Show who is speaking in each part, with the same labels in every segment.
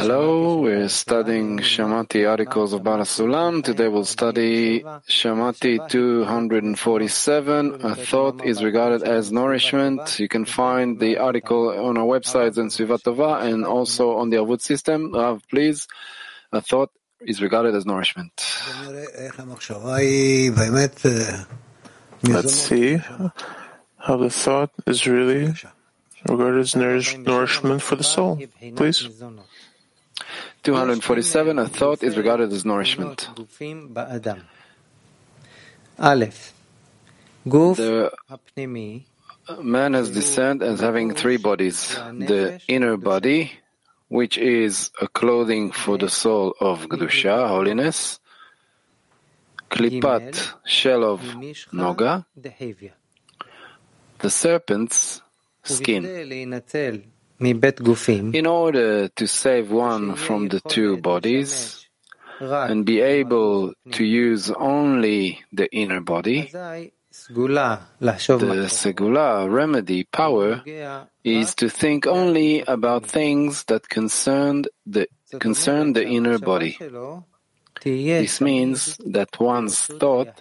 Speaker 1: Hello, we're studying Shamati articles of Baal HaSulam. Today we'll study Shamati 247. A thought is regarded as nourishment. You can find the article on our website and Sviva Tova and also on the Arvut system. Rav, please. A thought is regarded as nourishment.
Speaker 2: Let's see how the thought is really regarded as nourish, nourishment for the soul. Please.
Speaker 1: 247. A thought is regarded as nourishment. Aleph. The man has descent as having three bodies. The inner body, which is a clothing for the soul of Kedusha, holiness. Klipat, shell of Noga. The serpent's skin. In order to save one from the two bodies and be able to use only the inner body, the segula remedy power is to think only about things that concern the, concern the inner body. This means that one's thought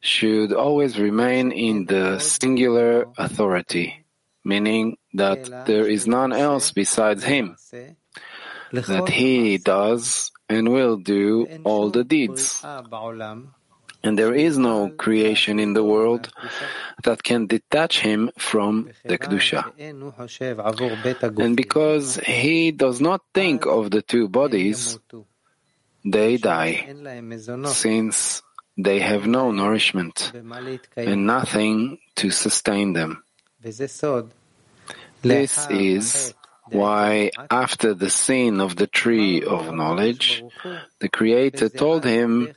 Speaker 1: should always remain in the singular authority meaning that there is none else besides him, that he does and will do all the deeds. And there is no creation in the world that can detach him from the Kedusha. And because he does not think of the two bodies, they die, since they have no nourishment and nothing to sustain them. This is why, after the sin of the tree of knowledge, the Creator told him,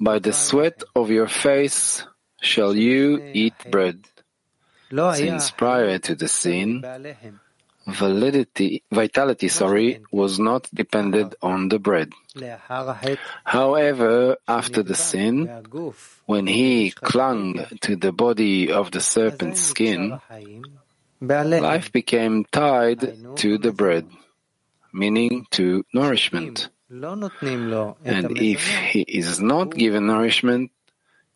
Speaker 1: By the sweat of your face shall you eat bread. Since prior to the sin, validity, vitality, sorry, was not dependent on the bread. However, after the sin, when he clung to the body of the serpent's skin, life became tied to the bread, meaning to nourishment. And if he is not given nourishment,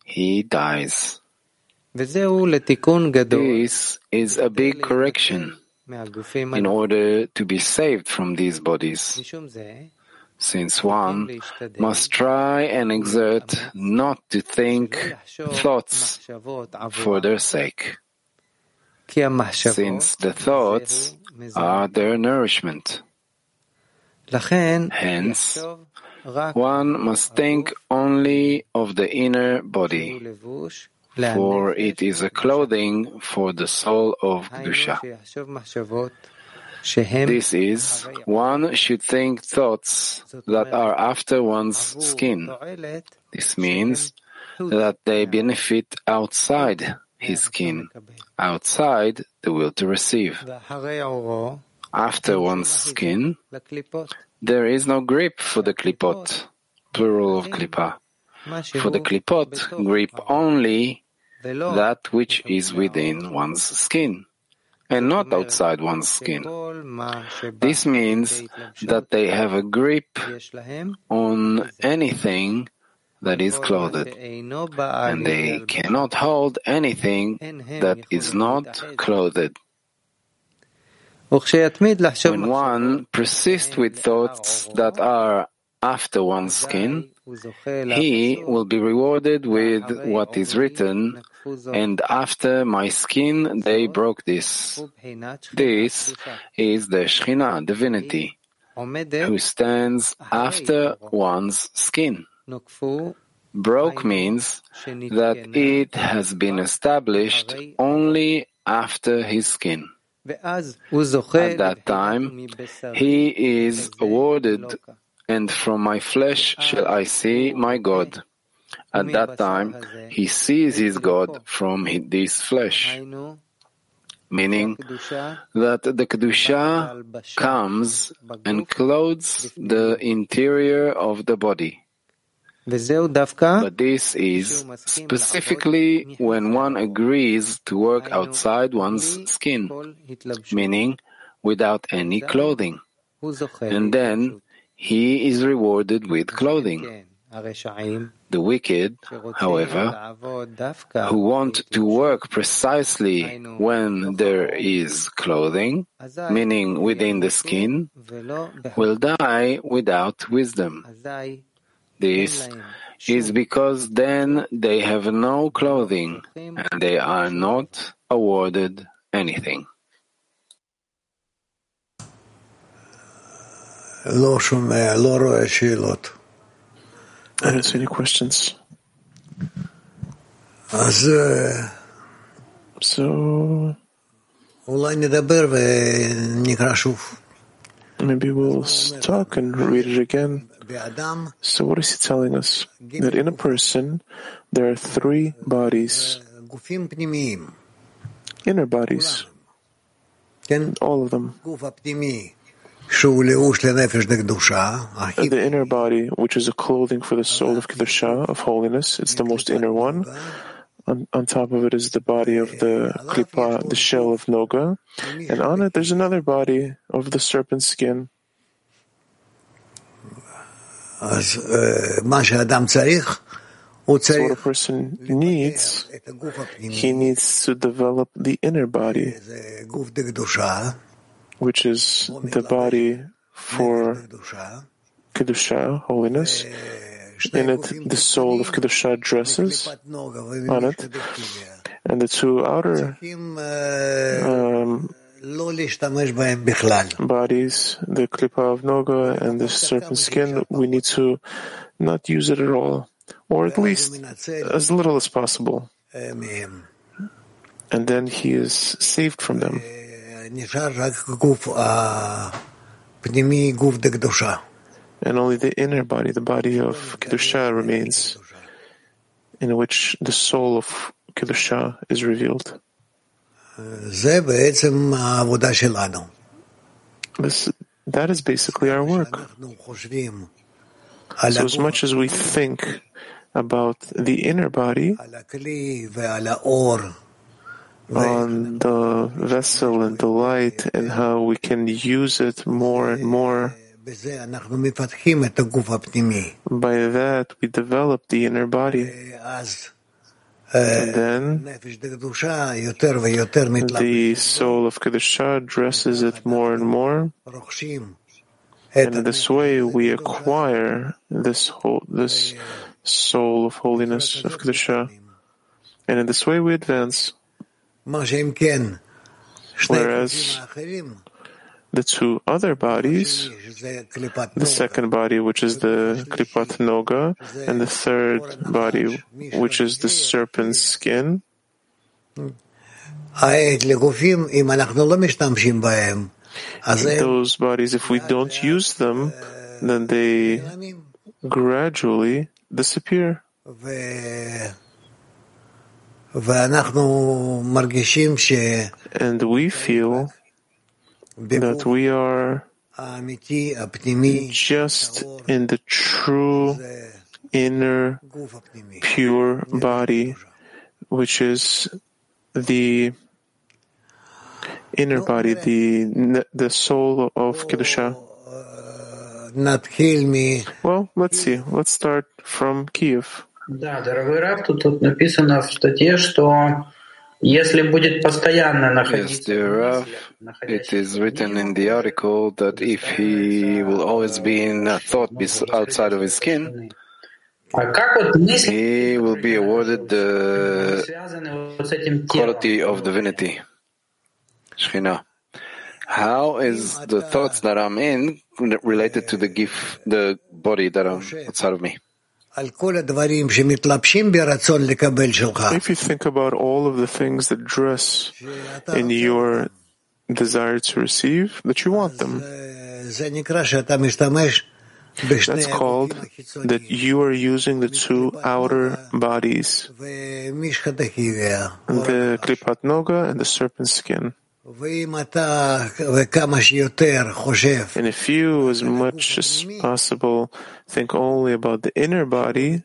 Speaker 1: he dies. This is a big correction. in order to be saved from these bodies, since one must try and exert not to think thoughts for their sake, since the thoughts are their nourishment. Hence, one must think only of the inner body, for it is a clothing for the soul of Kedusha. This is, one should think thoughts that are after one's skin. This means that they benefit outside his skin, outside the will to receive. After one's skin, there is no grip for the klipot, plural of klipa. For the klipot, grip only that which is within one's skin and not outside one's skin. This means that they have a grip on anything that is clothed, and they cannot hold anything that is not clothed. When one persists with thoughts that are after one's skin, he will be rewarded with what is written, and after my skin they broke this. This is the Shekhinah, divinity, who stands after one's skin. Broke means that it has been established only after his skin. At that time, he is awarded, and from my flesh shall I see my God. At that time, he sees his God from this flesh, meaning that the Kedusha comes and clothes the interior of the body. But this is specifically when one agrees to work outside one's skin, meaning without any clothing. And then he is rewarded with clothing. The wicked, however, who want to work precisely when there is clothing, meaning within the skin, will die without wisdom this is because then they have no clothing and they are not awarded anything.
Speaker 2: I don't see any questions. So maybe we'll talk and read it again. So, what is he telling us? That in a person there are three bodies, inner bodies, all of them.
Speaker 3: Uh,
Speaker 2: the inner body, which is a clothing for the soul of Kedusha, of holiness, it's the most inner one. On, on, top of it is the body of the klipa, the shell of Noga. And on it, there's another body of the serpent skin. So what a person needs, he needs to develop the inner body, which is the body for Kedusha, holiness. In it, the soul of Kedusha dresses on it, and the two outer um, bodies, the Klipat Noga and the serpent skin, we need to not use it at all, or at least as little as possible. And then he is saved from them. And only the inner body, the body of Kedusha remains, in which the soul of Kedusha is revealed. This, that is basically our work. So as much as we think about the inner body, on the vessel and the light and how we can use it more and more. By that, we develop the inner body. Then the soul of Kedusha dresses it more and more. And in this way, we acquire this whole, this soul of holiness of Kedusha. And in this way, we advance. Whereas the two other bodies, the second body, which is the Klipat Noga, and the third body, which is the serpent's skin. Those bodies, if we don't use them, then they gradually disappear. And we feel that we are just in the true inner pure body, which is the inner body, the the soul of kedusha. Well, let's see. Let's start from Kiev.
Speaker 4: Да, дорогой тут написано в статье, что
Speaker 1: Yes, dear Rav, it is written in the article that if he will always be in a thought outside of his skin, he will be awarded the quality of divinity, Shekhinah. How is the thoughts that I'm in related to the gift, the body that I'm outside of me?
Speaker 2: If you think about all of the things that dress in your desire to receive, that you want them, that's called that you are using the two outer bodies, the Klipat Noga and the serpent skin. And if you, as much as possible, think only about the inner body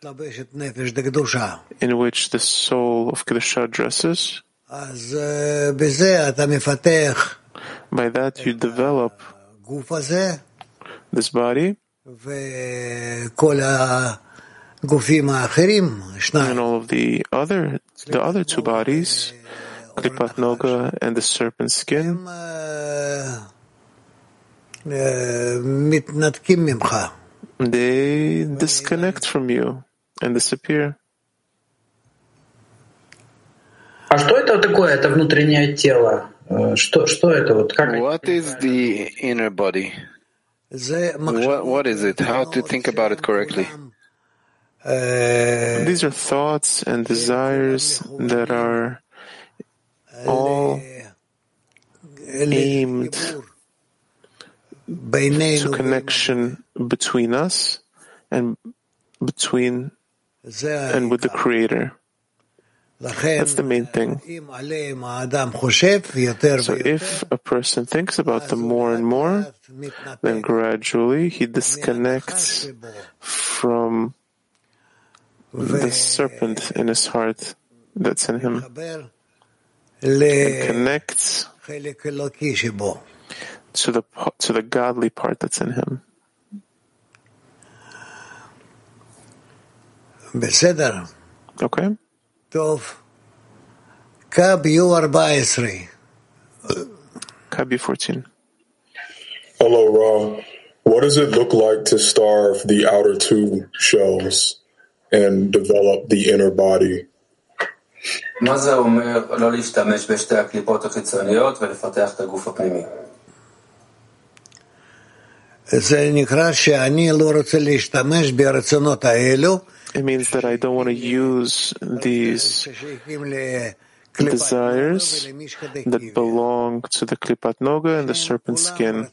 Speaker 2: in which the soul of Kedusha dresses, by that you develop this body. and all of the other the other two bodies, Klipat Noga and the serpent skin they disconnect from you and disappear.
Speaker 1: What is the inner body? What, what is it? How to think about it correctly?
Speaker 2: These are thoughts and desires that are all aimed to connection between us and between and with the Creator. That's the main thing. So if a person thinks about them more and more, then gradually he disconnects from the serpent in his heart that's in him. And connects to the to the godly part that's in him.
Speaker 3: בסדר,
Speaker 2: Okay?
Speaker 3: טוב. קו U14,
Speaker 2: Kabi 14.
Speaker 5: Hello, Ra. What does it look like to starve the outer two shells and develop the inner body?
Speaker 6: מה זה אומר לא להשתמש בשתי הקליפות החיצוניות ולפתח את הגוף הפנימי?
Speaker 2: It means that I don't want to use these desires that belong to the Klipat Noga and the serpent skin.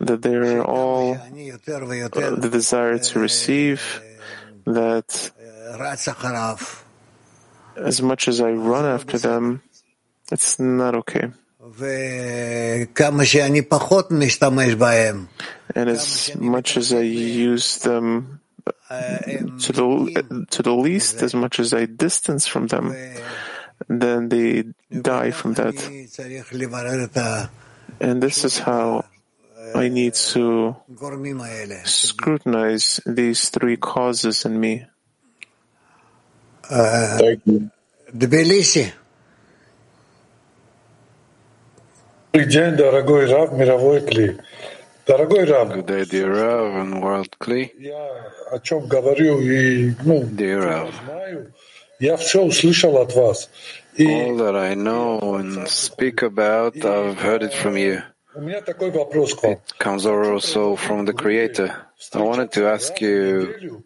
Speaker 2: That they're all the desire to receive, that as much as I run after them, it's not okay. And as much as I use them to the, to the least, as much as I distance from them, then they die from that. And this is how I need to scrutinize these three causes in me.
Speaker 5: Thank you.
Speaker 1: Good day, dear Rav and World Kli. Dear Rav, all that I know and speak about, I've heard it from you. It comes also from the Creator. I wanted to ask you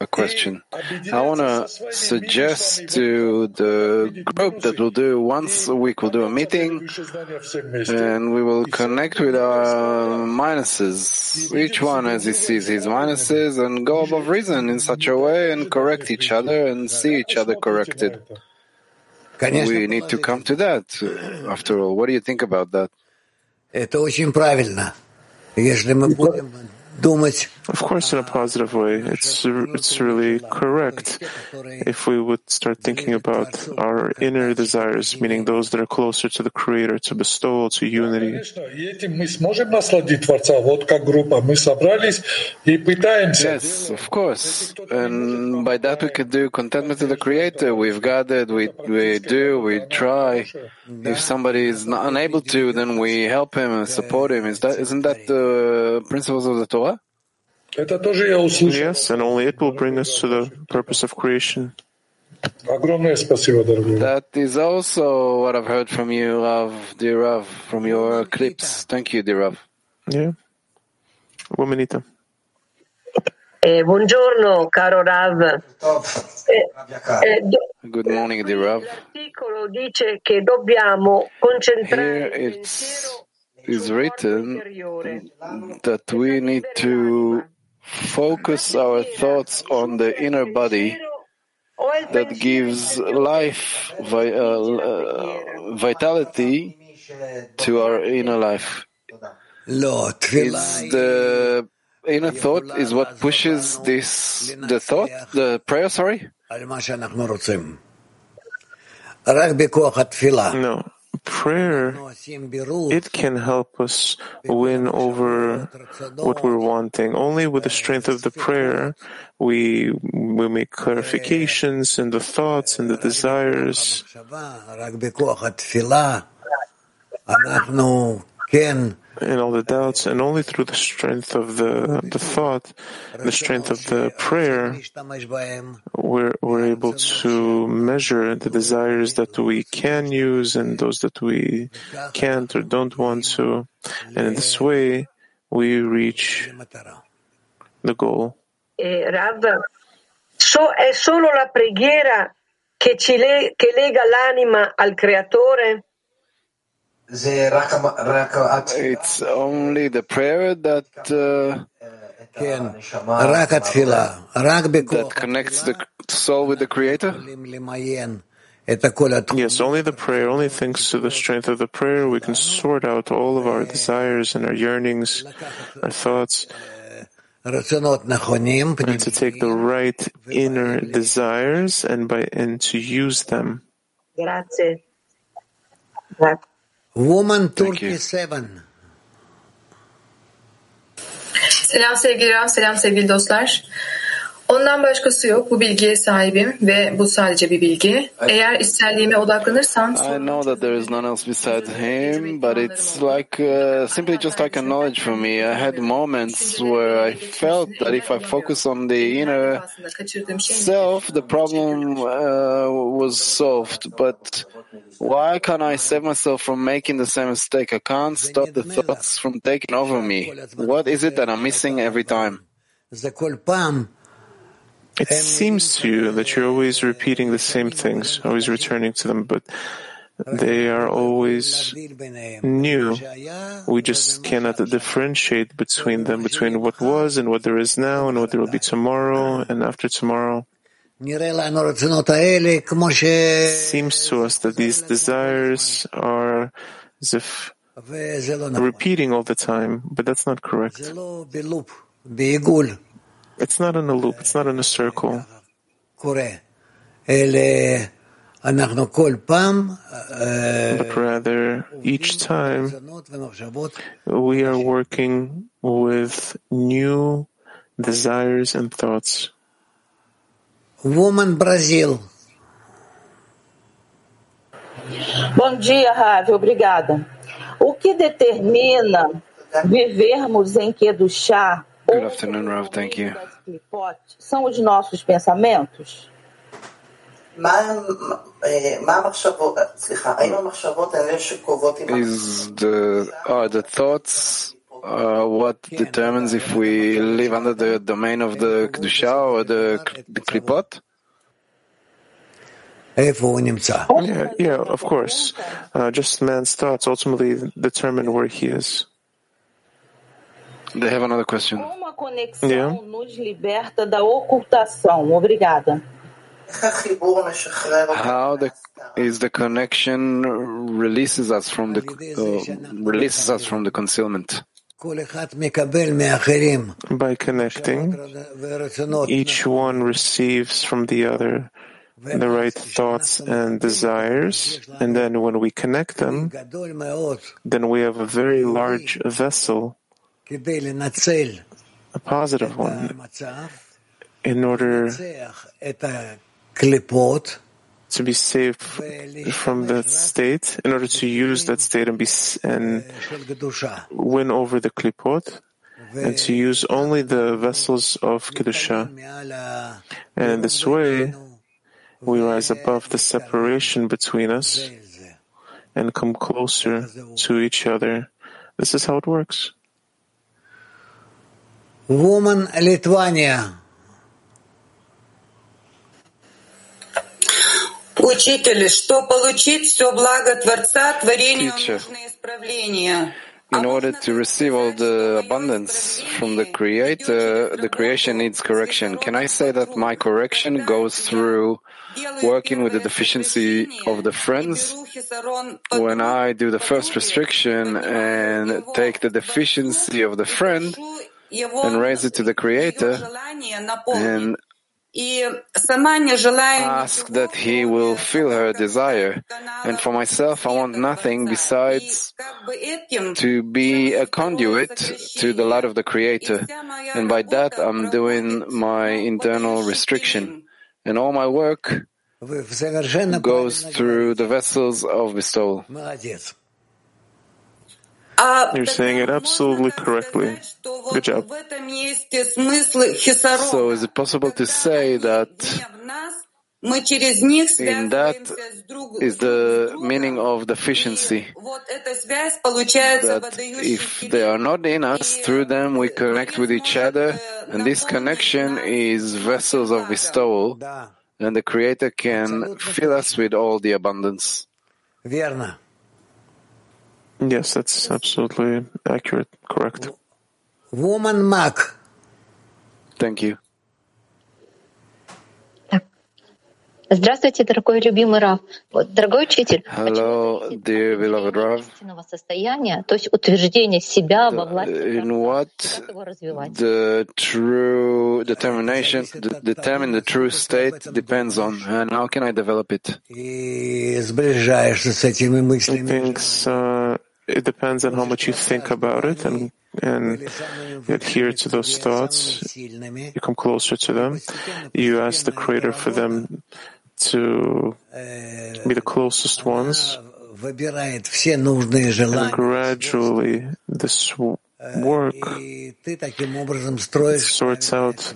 Speaker 1: a question. I want to suggest to the group that we'll do once a week, we'll do a meeting
Speaker 7: Выше знания все вместе.
Speaker 1: and we will connect with our minuses, each one as he sees his minuses, and go above reason in such a way and correct each other and see each other corrected.
Speaker 3: конечно,
Speaker 1: We need to come to that. After all, what do you think about that?
Speaker 3: это очень правильно. Если мы будем думать
Speaker 2: of course, in a positive way, it's it's really correct if we would start thinking about our inner desires, meaning those that are closer to the Creator, to bestowal, to unity.
Speaker 1: Yes, of course, and by that we could do contentment to the Creator. We've gathered, we we do, we try. If somebody is not unable to, then we help him and support him. Is that isn't that the principles of the Torah?
Speaker 2: Yes, and only it will bring us to the purpose of creation.
Speaker 1: That is also what I've heard from you, Rav, dear Rav, from your clips. Thank you, dear Rav.
Speaker 2: Yeah. Womenita.
Speaker 8: Eh, buongiorno, caro Rav. Eh, eh,
Speaker 1: Good morning, dear Rav.
Speaker 8: L'articolo dice che dobbiamo concentrare
Speaker 1: Here it's is written that we need to focus our thoughts on the inner body that gives life, vi- uh, uh vitality to our inner life. It's the inner thought is what pushes this, the thought, the prayer, sorry?
Speaker 2: No prayer, it can help us win over what we're wanting. Only with the strength of the prayer, we we make clarifications in the thoughts and the desires. And all the doubts, and only through the strength of the, the thought, the strength of the prayer, we're, we're able to measure the desires that we can use and those that we can't or don't want to. And in this way, we reach the goal.
Speaker 8: Eh, so, è solo la preghiera che, ci le- che lega l'anima al creatore?
Speaker 1: It's only the prayer that uh, that connects the soul with the Creator.
Speaker 2: Yes, only the prayer, only thanks to the strength of the prayer, we can sort out all of our desires and our yearnings, our thoughts, and to take the right inner desires and by and to use them.
Speaker 8: Grazie.
Speaker 3: Woman. Turkey 7.
Speaker 9: Selam sevgili Rav, selam sevgili dostlar. Ondan başkası yok. Bu bilgiye sahibim ve bu sadece bir bilgi. Eğer içselliğime odaklanırsam
Speaker 1: I know that there is none else besides Him, but it's like uh, simply just like a knowledge for me. I had moments where I felt that if I focus on the inner
Speaker 9: aslında kaçırdığım şey
Speaker 1: self, the problem uh, was solved. But why can't I save myself from making the same mistake? I can't stop the thoughts from taking over me. What is it that I'm missing every time?
Speaker 2: It seems to you that you're always repeating the same things, always returning to them, but they are always new. We just cannot differentiate between them, between what was and what there is now and what there will be tomorrow and after tomorrow. Seems to us that these desires are as if repeating all the time, but that's not correct. It's not in a loop. It's not in a circle. But rather, each time we are working with new desires and thoughts.
Speaker 3: Woman Brazil.
Speaker 10: Bom dia, Rávio. Obrigada. O que determina vivermos em Kedushá
Speaker 1: Good afternoon, Rav. Thank you.
Speaker 10: São os nossos pensamentos.
Speaker 1: Is the, are the thoughts uh, what determines if we live under the domain of the Kedusha or the, the Klipot?
Speaker 2: Yeah, yeah, of course. Uh, just man's thoughts ultimately determine where he is.
Speaker 1: They have another question
Speaker 10: conexão
Speaker 2: yeah.
Speaker 10: nos liberta da ocultação. Obrigada.
Speaker 1: How the, is the connection releases us from the uh, releases us from the concealment?
Speaker 2: By connecting, each one receives from the other the right thoughts and desires, and then when we connect them, then we have a very large vessel
Speaker 3: positive
Speaker 2: A one, in order to be safe from that state, in order to use that state and, be, and win over the klipot, and to use only the vessels of kedusha. And in this way, we rise above the separation between us and come closer to each other. This is how it works.
Speaker 3: Woman Литвания.
Speaker 11: Учитель, что получить все благо Творца, творению
Speaker 1: Teacher.
Speaker 11: нужны исправления.
Speaker 1: In order to receive all the abundance from the Creator, the creation needs correction. Can I say that my correction goes through working with the deficiency of the friends? When I do the first restriction and take the deficiency of the friend and raise it to the Creator, and ask that he will fill her desire. And for myself, I want nothing besides to be a conduit to the light of the Creator. And by that, I'm doing my internal restriction. And all my work goes through the vessels of bestowal.
Speaker 2: You're saying it absolutely correctly. Good job.
Speaker 1: So is it possible to say that in that is the meaning of deficiency. That if they are not in us, through them we connect with each other, and this connection is vessels of bestowal, and the Creator can fill us with all the abundance.
Speaker 2: Yes, that's absolutely accurate, correct.
Speaker 3: Woman Mac.
Speaker 1: Thank you.
Speaker 12: Здравствуйте, дорогой любимый Рав. Вот, дорогой учитель,
Speaker 1: Hello, dear beloved Rav.
Speaker 12: состояния, то есть утверждение себя во власти
Speaker 1: In what the true determination, the, determine the true state depends on, and how can I develop it?
Speaker 3: И сближаешься с этими
Speaker 2: He
Speaker 3: мыслями.
Speaker 2: thinks uh, it depends on how much you think about it and, and adhere to those thoughts. You come closer to them. You ask the Creator for them to be the closest ones. And gradually, this work sorts out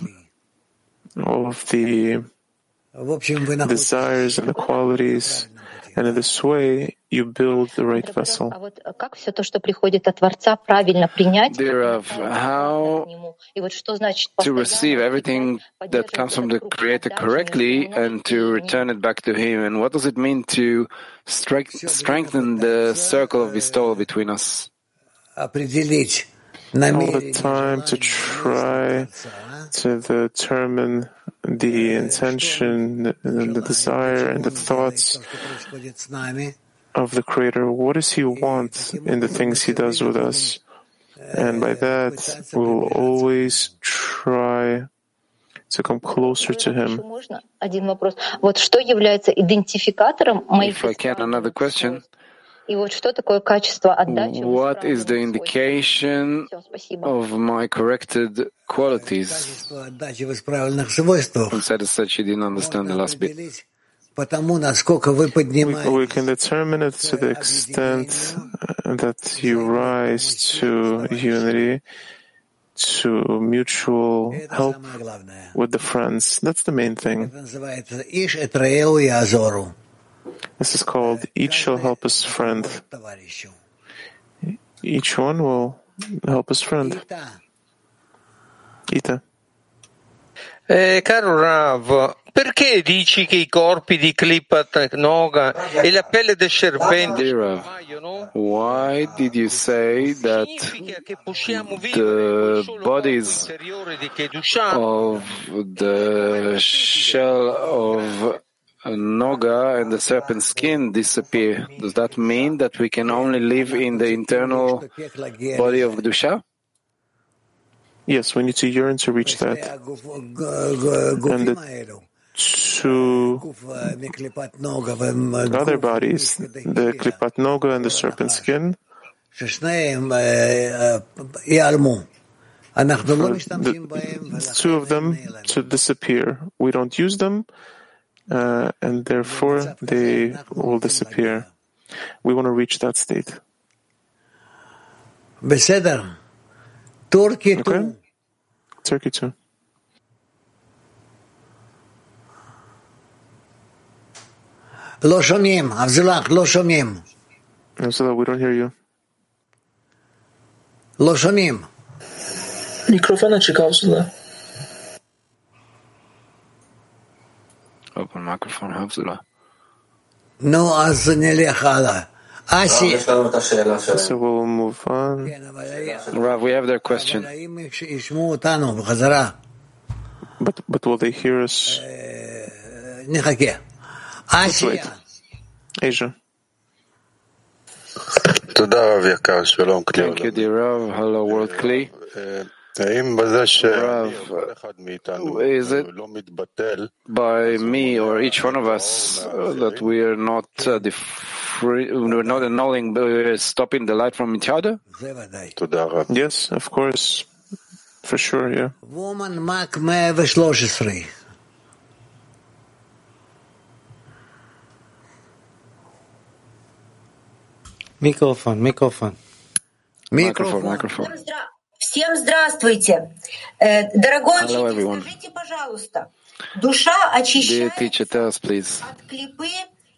Speaker 2: all of the desires and the qualities and in this way, you build the right vessel.
Speaker 1: Thereof, how to receive everything that comes from the Creator correctly and to return it back to Him? And what does it mean to strike, strengthen the circle of bestowal between us?
Speaker 2: All the time to try to determine the intention, and the desire, and the thoughts of the Creator. What does He want in the things He does with us? And by that, we will always try to come closer to Him.
Speaker 1: If I can, another question. What is the indication of my corrected qualities? Said as such, he didn't understand the last bit.
Speaker 2: We can determine it to the extent uh, that you rise to unity, to mutual help with the friends. That's the main thing. This is called each shall help his friend. Each one will help his friend. Ita.
Speaker 13: Eh, caro Rav, perché dici che i corpi di Klipat Noga e la pelle del serpente
Speaker 1: Why did you say that the bodies of the shell of Noga and the serpent skin disappear. Does that mean that we can only live in the internal body of dusha?
Speaker 2: Yes, we need to yearn to reach that. And the two other bodies, the Klipat Noga and the serpent skin, the, two of them to disappear. We don't use them uh, and therefore they will disappear. We want to reach that state.
Speaker 3: בסדר. טורקי טו.
Speaker 2: Okay? Turkey too.
Speaker 3: לא שומעים, אבזולח, לא שומעים.
Speaker 2: And so that we don't hear you.
Speaker 3: לא שומעים.
Speaker 14: Mikrofon açık
Speaker 1: Open microphone helps No, lot.
Speaker 3: נו, אז נלך הלאה. אסי.
Speaker 2: So we'll move on.
Speaker 1: Rav, we have their question.
Speaker 2: But, but will they hear us?
Speaker 3: נחכה.
Speaker 2: אסיה. Asia.
Speaker 1: Thank you, dear Rav. Hello, World Kli. Rav, is it by me or each one of us uh, that we are not uh, we're not annulling, we're stopping the light from each other?
Speaker 2: Yes, of course, for sure, yeah.
Speaker 3: Woman 113.
Speaker 15: Microphone, microphone.
Speaker 1: Microphone, microphone.
Speaker 16: Всем здравствуйте. Э, Дорогой
Speaker 1: Hello,
Speaker 16: учитель,
Speaker 1: everyone.
Speaker 16: скажите, пожалуйста, душа
Speaker 1: Dear
Speaker 16: очищает
Speaker 1: teacher, tell us, please.
Speaker 16: клипы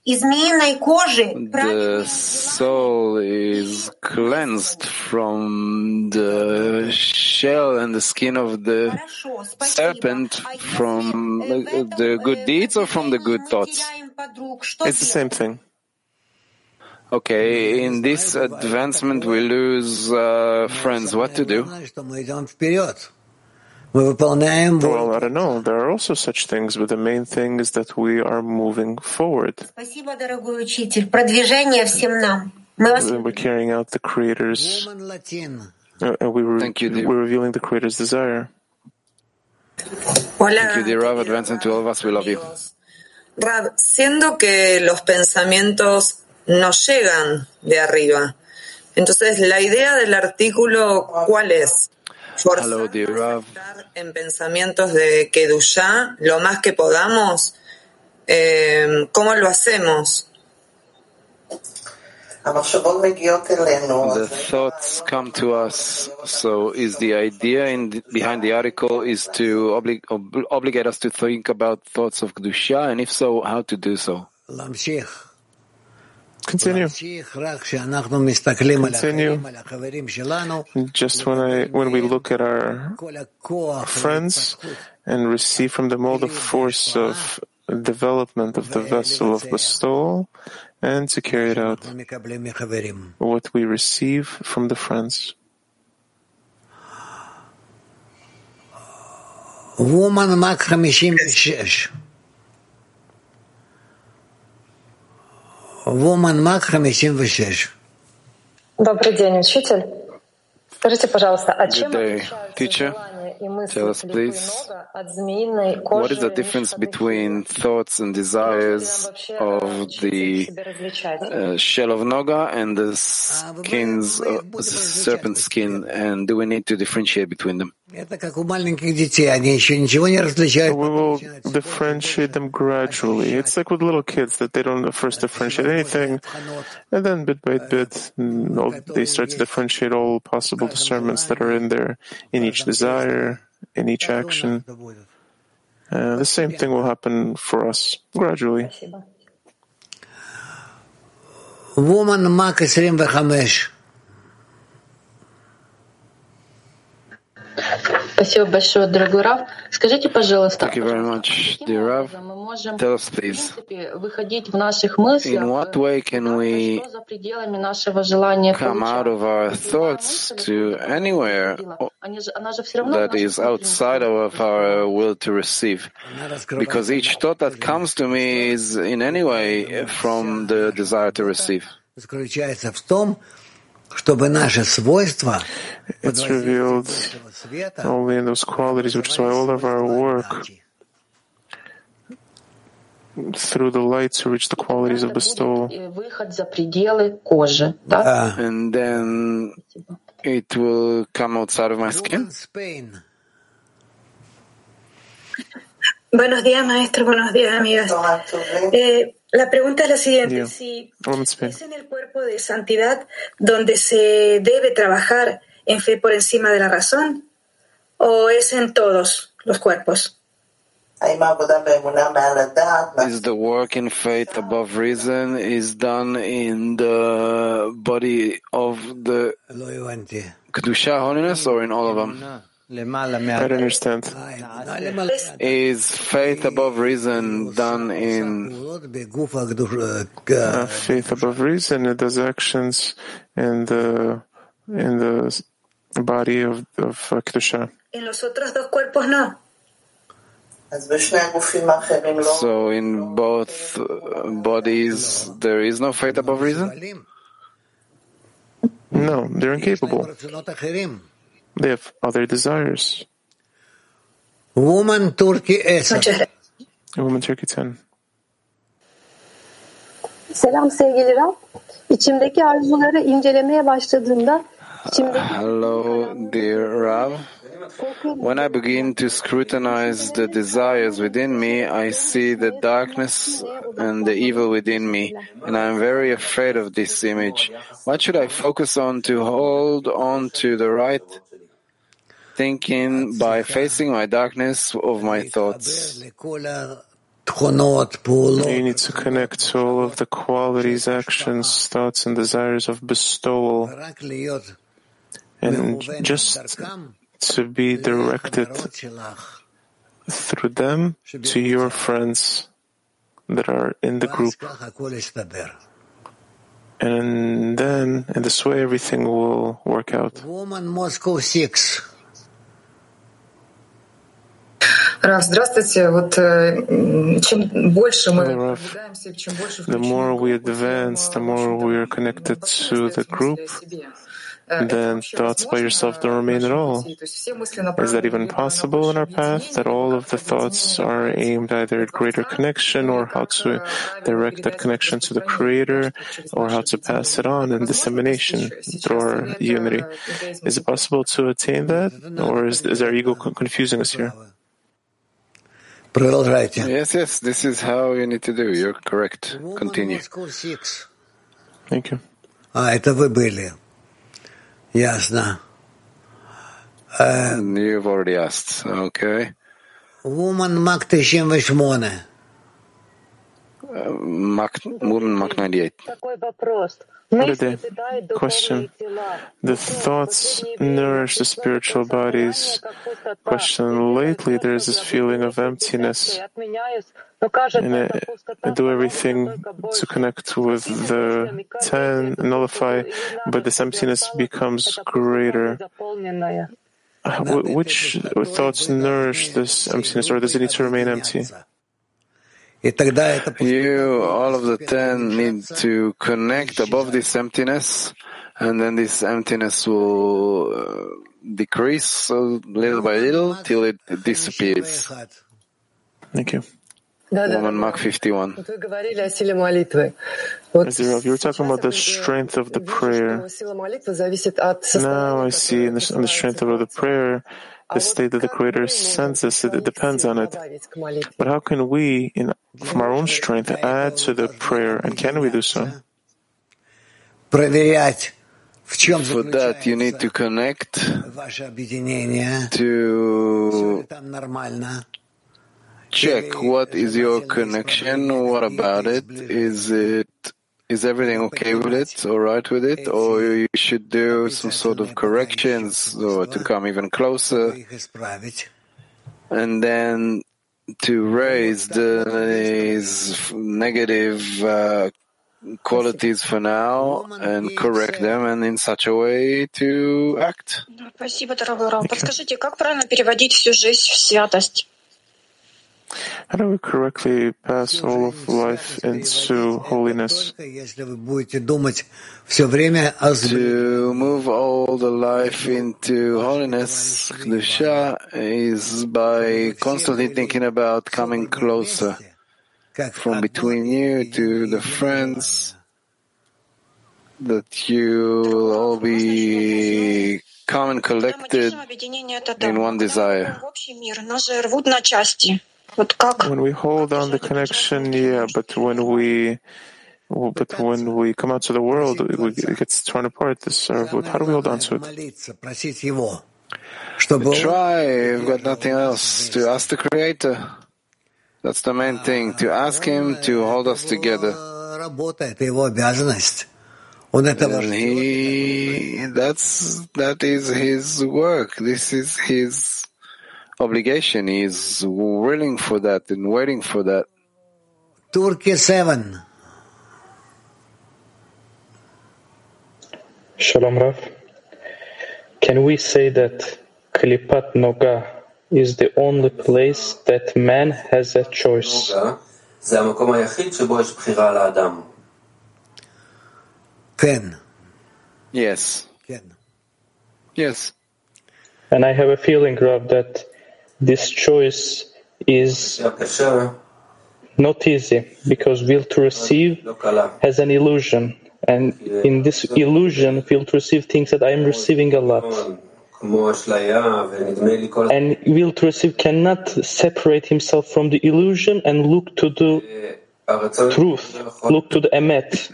Speaker 16: из змеиной кожи
Speaker 1: The soul is cleansed from the shell and the skin of the serpent from uh, the good deeds or from the good thoughts?
Speaker 2: It's the same thing.
Speaker 1: Okay, in this advancement we lose uh, friends. What to do?
Speaker 2: Well, I don't know. There are also such things, but the main thing is that we are moving forward. We're carrying out the Creator's. Uh, we re-
Speaker 1: Thank you, dear.
Speaker 2: we're revealing the Creator's desire. Hola.
Speaker 1: Thank you, dear Rav. Advancing to all of us, we love you.
Speaker 11: Rav, siendo que los pensamientos nos llegan de arriba. Entonces, la idea del artículo, ¿cuál es?
Speaker 1: Forzarnos a estar
Speaker 11: en pensamientos de Kedushá lo más que podamos. Eh, ¿Cómo lo hacemos?
Speaker 1: The thoughts come to us. So, is the idea in, behind the article is to oblig, ob, obligate us to think about thoughts of kedusha, and if so, how to do so?
Speaker 2: Continue. Continue. Just when I when we look at our friends and receive from them all the force of development of the vessel of bestowal and to carry it out what we receive from the friends.
Speaker 3: Woman Mach 56. Woman Mac
Speaker 17: Добрый день, учитель. Скажите, пожалуйста, а чем
Speaker 1: teacher. Tell us, please, what is the difference between thoughts and desires of the uh, shell of Noga and the skins, uh, serpent skin, and do we need to differentiate between them?
Speaker 2: We will differentiate them gradually. It's like with little kids that they don't first differentiate anything, and then bit by bit, they start to differentiate all possible discernments that are in there, in each desire, in each action. Uh, the same thing will happen for us gradually.
Speaker 3: Woman Mark 25.
Speaker 18: Спасибо большое, дорогой Раф. Скажите, пожалуйста,
Speaker 1: Thank you very much, dear Rav.
Speaker 18: мы можем
Speaker 1: Tell us,
Speaker 18: в
Speaker 1: please,
Speaker 18: принципе выходить в наших мыслях
Speaker 1: in what way can we
Speaker 18: за пределами нашего желания
Speaker 1: come out of our thoughts to anywhere
Speaker 18: Они же- Она же все равно
Speaker 1: that is outside of our will to receive. Because each thought that comes to me is in any way from the desire to receive.
Speaker 2: It's revealed only in those qualities, which is why all of our work through the light to reach the qualities of bestowal.
Speaker 1: And then it will come outside of my skin.
Speaker 19: Buenos días, maestro. Buenos días, amigos. La pregunta es la siguiente. Si es en el cuerpo de santidad donde se debe trabajar en fe por encima de la razón o es en todos los cuerpos.
Speaker 1: The work is the body?
Speaker 2: I don't understand.
Speaker 1: Is faith above reason done in
Speaker 2: uh, faith above reason? It does actions in the in the body of of uh, kedusha.
Speaker 1: So in both uh, bodies there is no faith above reason.
Speaker 2: No, they're incapable. They have other desires.
Speaker 3: Woman Turkey 10.
Speaker 2: Woman Turkey 10.
Speaker 18: Selam sevgili Rab. İçimdeki arzuları incelemeye başladığımda içimdeki
Speaker 1: Hello, dear Rav. When I begin to scrutinize the desires within me, I see the darkness and the evil within me, and I am very afraid of this image. What should I focus on to hold on to the right thinking by facing my darkness of my thoughts?
Speaker 2: You need to connect to all of the qualities, actions, thoughts, and desires of bestowal, and just to be directed through them to your friends that are in the group. And then, in this way, everything will work out.
Speaker 3: Woman Moscow 6.
Speaker 9: Раф, здравствуйте. Вот э, м, чем больше мы
Speaker 2: Hello, Rav.
Speaker 9: продвигаемся, чем больше
Speaker 2: The more we advance, the more we are connected to the group, then thoughts by yourself don't remain at all. Is that even possible in our path? That all of the thoughts are aimed either at greater connection or how to direct that connection to the Creator or how to pass it on in dissemination through our unity. Is it possible to attain that? Or is, is our ego co- confusing us here?
Speaker 1: Yes, yes, this is how you need to do. You're correct. Continue.
Speaker 3: Moscow 6.
Speaker 2: Thank you.
Speaker 3: А, это вы были. Ясно.
Speaker 1: You've already asked. Okay.
Speaker 3: Woman Мак 98.
Speaker 1: Uh, Mach, Woman Mach 98.
Speaker 18: такой вопрос.
Speaker 2: Holiday. Question. The thoughts nourish the spiritual bodies. Question. Lately, there's this feeling of emptiness. And I, I do everything to connect with the 10, nullify, but this emptiness becomes greater. Uh, Which thoughts nourish this emptiness, or does it need to remain empty?
Speaker 1: You, all of the ten, need to connect above this emptiness, and then this emptiness will uh, decrease so little by little till it disappears.
Speaker 2: Thank you.
Speaker 1: Woman Mark 51.
Speaker 2: Azirav, you were talking about the strength of the prayer. Now I see in the, the strength of the prayer the state that the Creator sends us it depends on it. But how can we, in, from our own strength, add to the prayer, and can we do so?
Speaker 1: For that, you need to connect to check what is your connection, what about it, is it is everything okay with it, all right with it, or you should do some sort of corrections or to come even closer,
Speaker 3: Их исправить.
Speaker 1: and then to raise the these negative uh, qualities for now and correct them, and in such a way to act.
Speaker 20: Спасибо, дорогой Рав. Подскажите, как правильно переводить всю жизнь в святость?
Speaker 2: How do we correctly pass all of life into holiness?
Speaker 1: To move all the life into holiness, Kedusha, is by constantly thinking about coming closer from between you to the friends that you will all be come and collected in one desire.
Speaker 2: When we hold on the connection, yeah, but when we but when we come out to the world, it gets torn apart. This servant, how do we hold on to it?
Speaker 1: Try. We've got nothing else to ask the Creator. That's the main thing. To ask Him to hold us together. And he, that's that is his work. This is his obligation. Is willing for that and waiting for that.
Speaker 3: Turkey 7.
Speaker 14: Shalom Rav. Can we say that Klipat Noga is the only place that man has a choice?
Speaker 3: Ten.
Speaker 1: Yes.
Speaker 3: Ten.
Speaker 1: Yes.
Speaker 14: And I have a feeling, Rav, that this choice is not easy because will to receive has an illusion. And in this illusion, will to receive thinks that I am receiving a lot. And will to receive cannot separate himself from the illusion and look to the truth, look to the emet.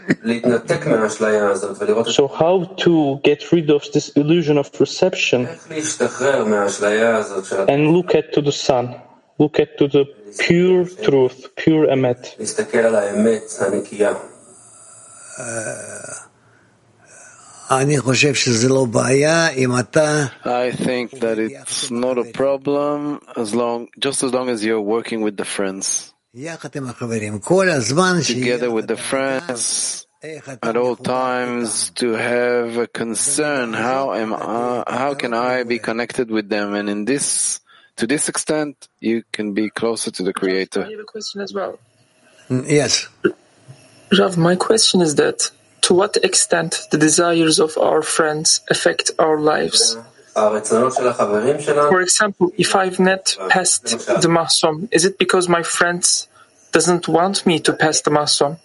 Speaker 14: So how to get rid of this illusion of perception and look at to the sun, look at to the pure truth, pure emet.
Speaker 1: I think that it's not a problem as long, just as long as you're working with the friends. Together with the friends, at all times, to have a concern. How am I, how can I be connected with them? And in this, to this extent, you can be closer to the Creator.
Speaker 21: I have a question as well.
Speaker 3: Yes.
Speaker 21: Rav, my question is that to what extent the desires of our friends affect our lives? For example, if I've not passed the Mahsom, is it because my friends doesn't want me to pass the Mahsom?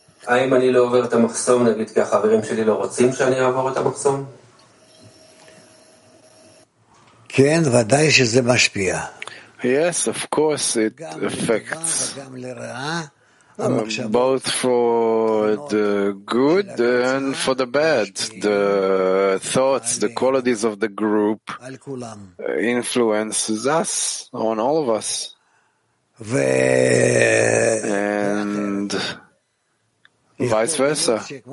Speaker 1: Yes, of course it affects. Um, both for the good and for the bad. The thoughts, the qualities of the group influences us, on all of us. And vice versa. It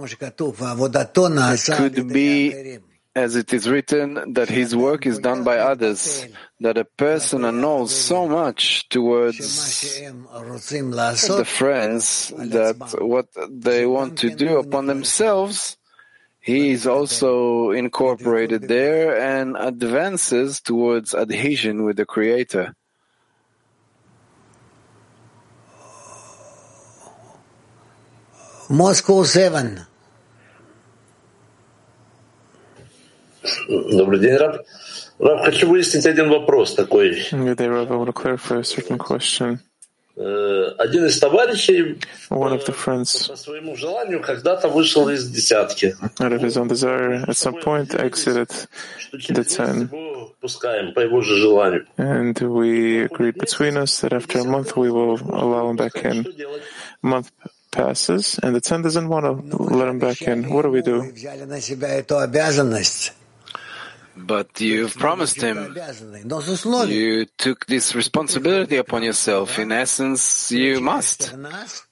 Speaker 1: could be, as it is written, that his work is done by others, that a person knows so much towards the friends that what they want to do upon themselves, he is also incorporated there and advances towards adhesion with the Creator.
Speaker 3: Moscow 7.
Speaker 22: Добрый день, Раб. Раб, хочу выяснить один вопрос такой.
Speaker 2: Good day, Rav. I want to clarify a certain question.
Speaker 22: Э, Один из товарищей
Speaker 2: One of the friends,
Speaker 22: по своему желанию когда-то вышел из десятки.
Speaker 2: out of his own desire, at some point exited the ten.
Speaker 22: Его пускаем по его же желанию.
Speaker 2: And we agreed between us that after a month we will allow him back in. A month passes, and the ten doesn't want to let him back in. What do we do?
Speaker 1: But you've promised him. You took this responsibility upon yourself. In essence, you must.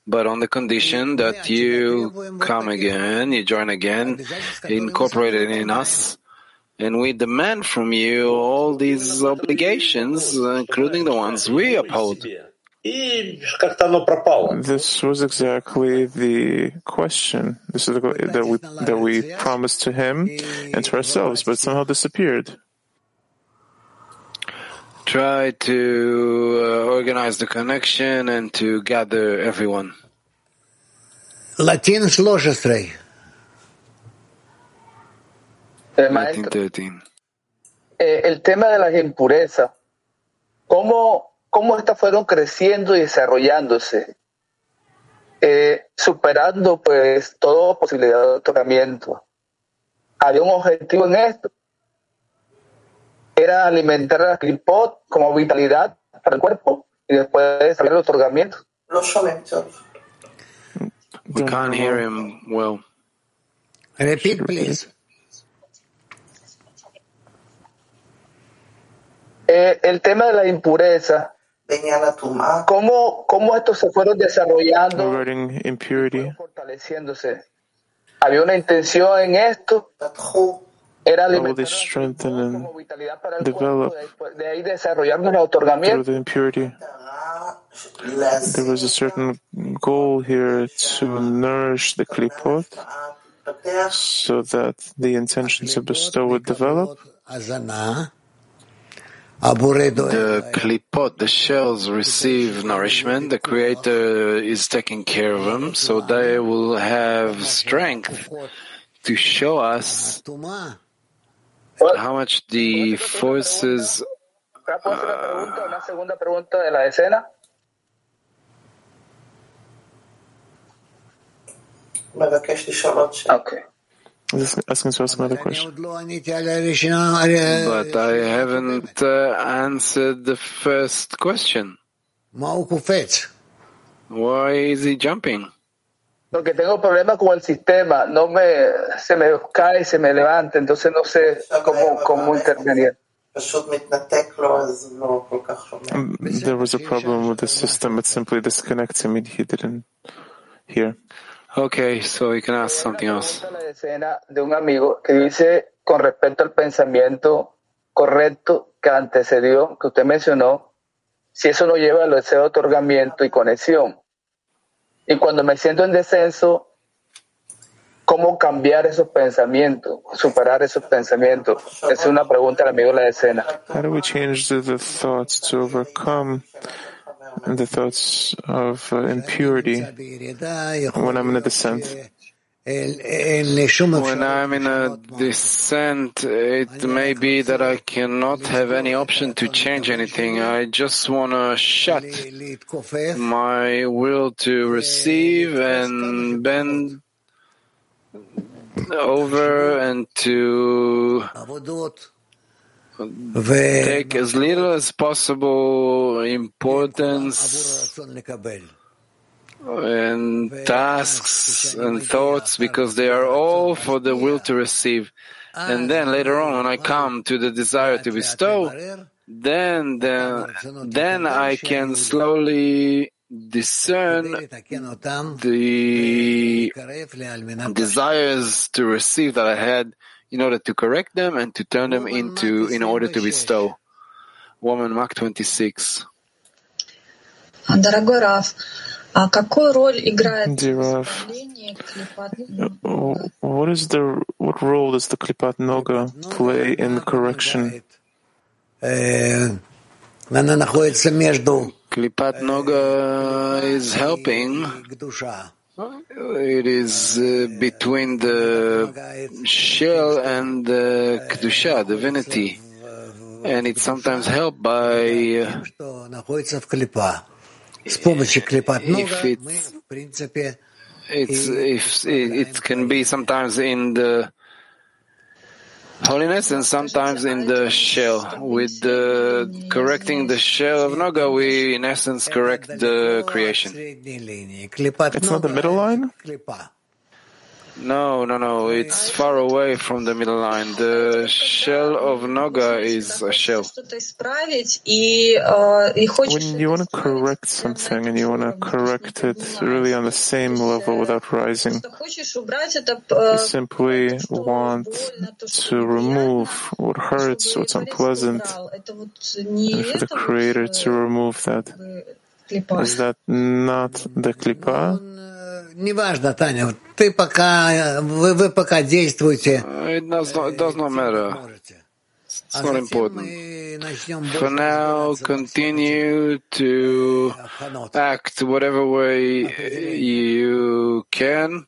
Speaker 1: But on the condition that you come again, you join again, incorporated in us, and we demand from you all these obligations, including the ones we uphold.
Speaker 2: This was exactly the question. This is the, that we that we promised to him and to ourselves, but somehow disappeared.
Speaker 1: Try to uh, organize the connection and to gather everyone.
Speaker 3: Latin
Speaker 23: eh, Latin
Speaker 1: 13.
Speaker 23: Eh, el tema de las impurezas. ¿Cómo cómo estas fueron creciendo y desarrollándose, eh, superando pues toda posibilidad de otorgamiento? Había un objetivo en esto, era alimentar a la clipot como vitalidad para el cuerpo y después desarrollar el otorgamiento.
Speaker 1: We can't hear him well.
Speaker 3: Repeat, please.
Speaker 23: Eh, el tema de la impureza, ¿cómo, cómo estos se fueron desarrollando,
Speaker 2: Regarding impurity,
Speaker 23: fortaleciéndose? ¿Había una intención en esto? Era alimentar
Speaker 2: and
Speaker 23: vitalidad para el
Speaker 2: develop
Speaker 23: cuerpo, de ahí desarrollarnos el otorgamiento.
Speaker 2: through the impurity? There was a certain goal here to nourish the klipot so that the intention to bestow would develop.
Speaker 1: The klipot, the shells receive nourishment. The Creator is taking care of them, so they will have strength to show us how much the forces.
Speaker 23: Uh, Okay.
Speaker 2: Just asking to ask another question.
Speaker 1: But I haven't uh, answered the first question. Why is he jumping?
Speaker 23: Porque tengo problemas con el sistema, no me, se me cae, se me levanta, entonces no sé cómo, cómo intervenir.
Speaker 2: There was a problem with the system. It simply disconnects him. He didn't hear.
Speaker 1: Okay, so you can ask something else.
Speaker 23: la escena de un amigo que dice con respecto al pensamiento correcto que antecedió, que usted mencionó, si eso no lleva al deseo de otorgamiento y conexión. Y cuando me siento en descenso, ¿cómo cambiar esos pensamientos, superar esos pensamientos? Esa es una pregunta al amigo de la escena.
Speaker 2: How do we change the, the thoughts to overcome the thoughts of uh, impurity when I'm in a descent?
Speaker 1: When I'm in a descent, it may be that I cannot have any option to change anything. I just want to shut my will to receive and bend over and to take as little as possible importance and tasks and thoughts because they are all for the will to receive. And then later on, when I come to the desire to bestow, then then, then I can slowly discern the desires to receive that I had in order to correct them and to turn them into in order to bestow. Woman Mark 26.
Speaker 20: Дорогой Раф, а какую роль играет
Speaker 2: Dear Rav, uh, what is the what role does the klipat noga play in correction?
Speaker 1: Klipat Noga is helping. it is uh, between the shell and the Kedusha, divinity. And it's sometimes helped by uh, if it's, it's if it, it can be sometimes in the holiness and sometimes in the shell. With the correcting the shell of Noga, we in essence correct the creation.
Speaker 2: It's not the middle line?
Speaker 1: No, no, no. It's far away from the middle line. The shell of Noga is a shell.
Speaker 2: When you want to correct something and you want to correct it really on the same level without rising, you simply want to remove what hurts, what's unpleasant, and for the Creator to remove that. Is that not the klipa?
Speaker 3: Неважно, Таня, ты пока, вы, вы пока действуете.
Speaker 1: It does not, it does not matter. It's not important. For now, continue to act whatever way you can,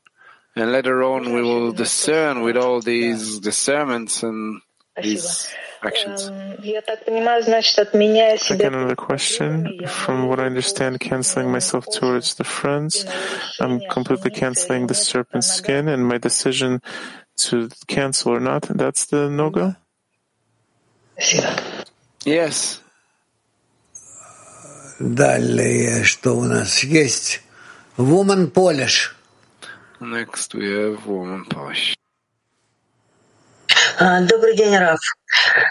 Speaker 1: and later on we will discern with all these discernments and these actions.
Speaker 18: Я так понимаю, значит, отменяя себя
Speaker 2: Again, another question. From what I understand, canceling myself towards the friends, I'm completely canceling the serpent skin and my decision to cancel or not, that's the no-go?
Speaker 1: Yes.
Speaker 3: Далее, что у нас есть? Woman Polish.
Speaker 1: Next we have woman Polish.
Speaker 16: А, Добрый день, Раф.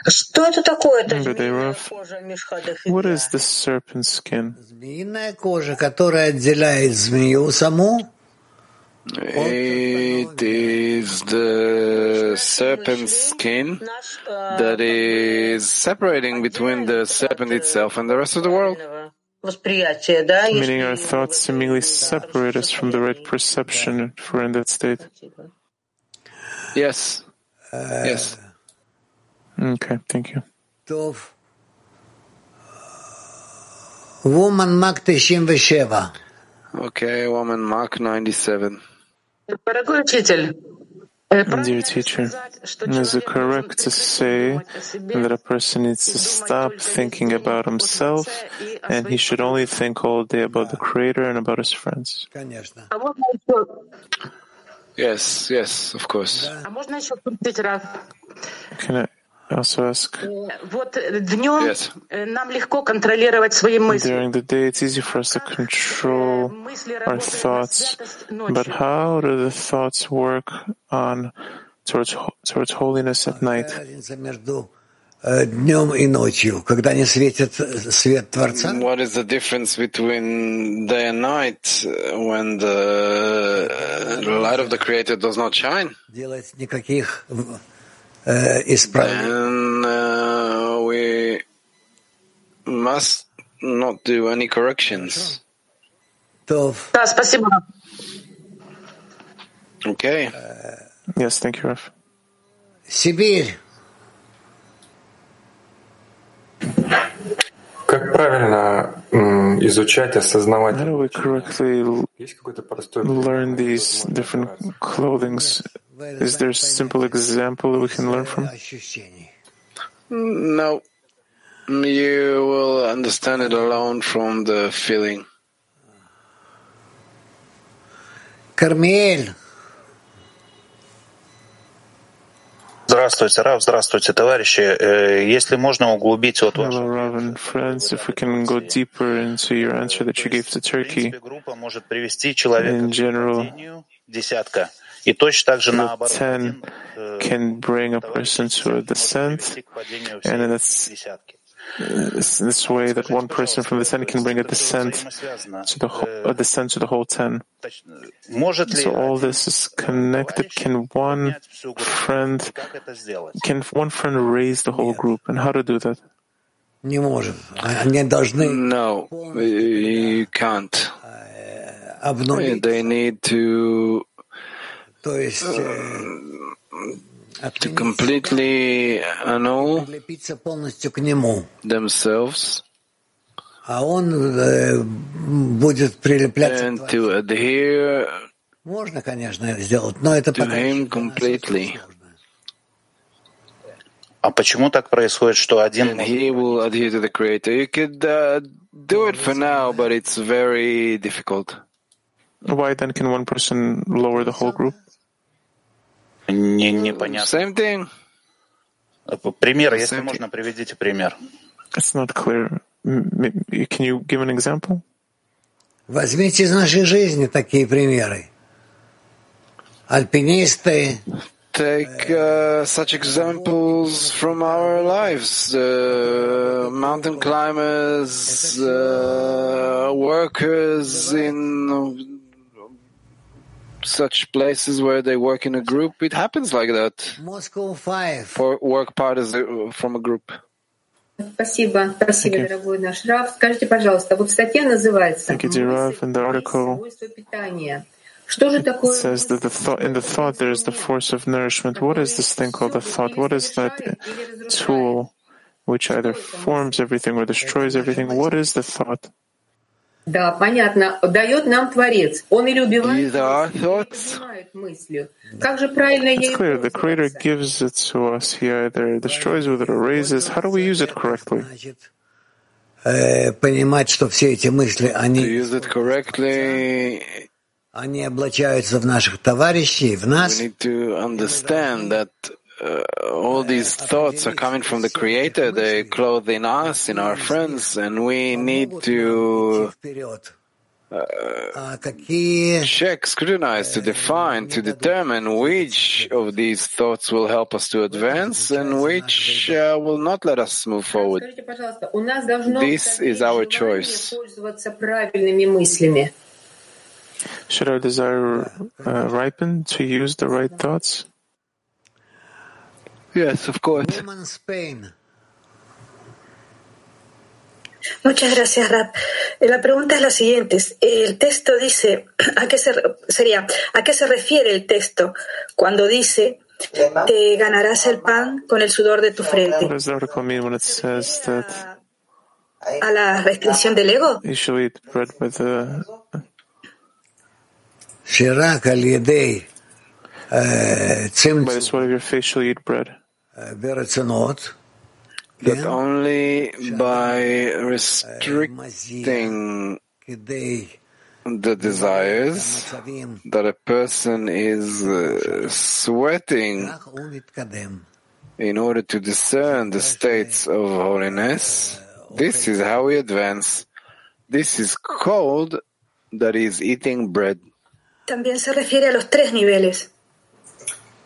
Speaker 16: Что это такое? Это
Speaker 2: Good day, Rav. What is the serpent skin?
Speaker 3: Змеиная кожа, которая отделяет змею саму
Speaker 1: It is the serpent skin that is separating between the serpent itself and the rest of the world.
Speaker 16: Восприятие, да?
Speaker 2: Meaning our thoughts seemingly separate us from the right perception if we're in that state.
Speaker 1: Yes. yes.
Speaker 2: Okay, thank you.
Speaker 3: Tov. Woman Mark 97.
Speaker 1: Okay, woman Mark 97.
Speaker 2: Dear teacher, is it correct to say that a person needs to stop thinking about himself and he should only think all day about the Creator and about his friends?
Speaker 1: Yes, yes, of course.
Speaker 2: Can I also ask?
Speaker 1: Yes.
Speaker 2: During the day, it's easy for us to control our thoughts, but how do the thoughts work on towards towards holiness at night?
Speaker 3: Днем и ночью, когда не светит свет Творца.
Speaker 1: What is the difference between day and night when the light of the Creator does not shine?
Speaker 3: Делать никаких исправлений.
Speaker 1: Then uh, we must not do any corrections.
Speaker 17: Да, спасибо.
Speaker 1: Okay.
Speaker 2: Yes, thank you, Raf.
Speaker 3: Сибирь.
Speaker 24: Как правильно м, изучать, осознавать?
Speaker 2: How do we correctly learn these different clothings? Is there a simple example that we can learn from?
Speaker 1: No. You will understand it alone from the feeling.
Speaker 3: Кармель.
Speaker 25: Здравствуйте, Раф, здравствуйте, товарищи. Э, если можно углубить вот ваш... группа может привести человека
Speaker 2: general,
Speaker 25: к десятка. И точно так же наоборот.
Speaker 2: Э, can bring a person to a descent, and that's It's this way that one person from the ten can bring a descent to the whole, a descent to the whole ten. So all this is connected. Can one friend can one friend raise the whole group, and how to do that?
Speaker 1: No, you can't. They need to.
Speaker 3: Uh,
Speaker 1: to completely annul
Speaker 3: прилепиться полностью к нему.
Speaker 1: themselves
Speaker 3: А он э, будет прилепляться к
Speaker 1: and to adhere
Speaker 3: Можно, конечно, это сделать, но это
Speaker 1: to
Speaker 3: пока
Speaker 1: him completely.
Speaker 25: А почему так происходит, что один
Speaker 1: And he will adhere to the Creator. You could uh, do it for now, but it's very difficult.
Speaker 2: Why then can one person lower the whole group?
Speaker 25: Не, непонятно?
Speaker 1: Same thing.
Speaker 25: Пример, если можно, приведите пример.
Speaker 2: It's not clear. M- m- Can you give an example?
Speaker 3: Возьмите из нашей жизни такие примеры. Альпинисты,
Speaker 1: Take uh, such examples from our lives. Uh, mountain climbers, uh, workers in such places where they work in a group, it happens like that.
Speaker 3: Moscow 5.
Speaker 1: For work part is uh, from a group.
Speaker 9: Спасибо, спасибо, okay. дорогой наш Раф. Скажите, пожалуйста, вот статья называется
Speaker 2: Thank you, Rav, in the article, it says that the thought, in the thought there is the force of nourishment. What is this thing called the thought? What is that tool which either forms everything or destroys everything? What is the thought?
Speaker 9: Да, понятно. Дает нам Творец. Он или убивает, или мыслью. Как же правильно
Speaker 2: It's
Speaker 9: ей
Speaker 2: clear. The Creator gives it to us. He either destroys with it or raises. How do we use it correctly?
Speaker 3: э, понимать, что все эти мысли, они, они облачаются в наших товарищей, в
Speaker 1: we
Speaker 3: нас,
Speaker 1: need to understand that uh, all these thoughts are coming from the Creator. They clothe in us, in our friends, and we need to
Speaker 3: uh,
Speaker 1: check, scrutinize, to define, to determine which of these thoughts will help us to advance and which uh, will not let us move forward. This is our choice.
Speaker 2: Should our desire uh, ripen to use the right thoughts?
Speaker 1: Yes, of course.
Speaker 19: Muchas gracias, Rap. Eh, la pregunta es la siguiente. El texto dice, ¿a qué se, sería, ¿a qué se refiere el texto cuando dice, te ganarás el pan con el sudor de tu frente? ¿A la restricción del ego?
Speaker 2: By the sweat of your face shall eat bread.
Speaker 1: That only by restricting the desires that a person is uh, sweating in order to discern the states of holiness, this is how we advance. This is called that is eating bread.
Speaker 19: También se refiere a los tres niveles.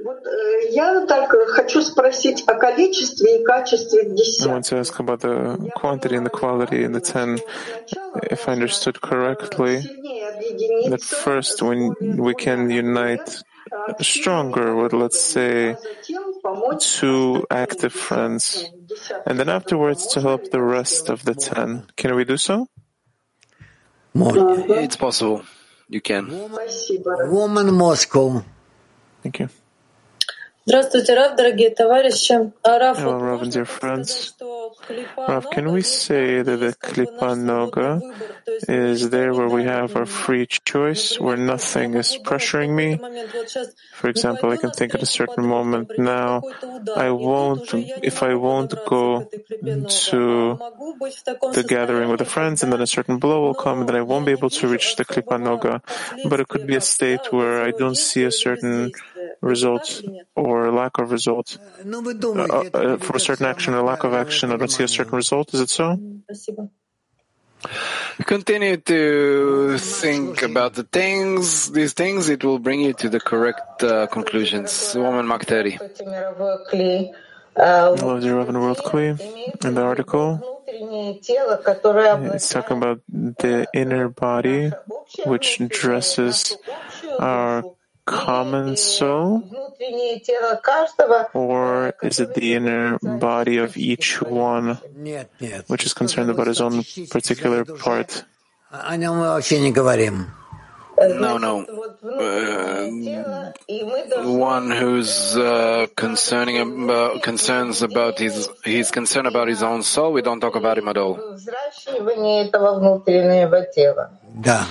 Speaker 2: I want to ask about the quantity and the quality in the ten. If I understood correctly, that first when we can unite stronger with, let's say, two active friends, and then afterwards to help the rest of the ten. Can we do so?
Speaker 1: It's possible. You can.
Speaker 3: Woman Moscow.
Speaker 2: Thank you.
Speaker 26: Здравствуйте, дорогие товарищи.
Speaker 2: Hello, Rav dear friends. Rav, can we say that the Klipat Noga is there where we have our free choice, where nothing is pressuring me? For example, I can think at a certain moment now, I won't, if I won't go to the gathering with the friends, and then a certain blow will come, and then I won't be able to reach the Klipat Noga. But it could be a state where I don't see a certain result or lack of results. Uh, uh, for a certain action or lack of action, I don't see a certain result. Is it so?
Speaker 1: Continue to think about the things, these things, it will bring you to the correct uh, conclusions. Woman Makteri.
Speaker 2: Hello, dear Reverend World Kli. In the article, it's talking about the inner body, which dresses our common soul? Or is it the inner body of each one, which is concerned about his own particular part?
Speaker 1: No, no. Uh, one who's uh, concerning about, concerns about his he's concerned about his own soul. We don't talk about him at all.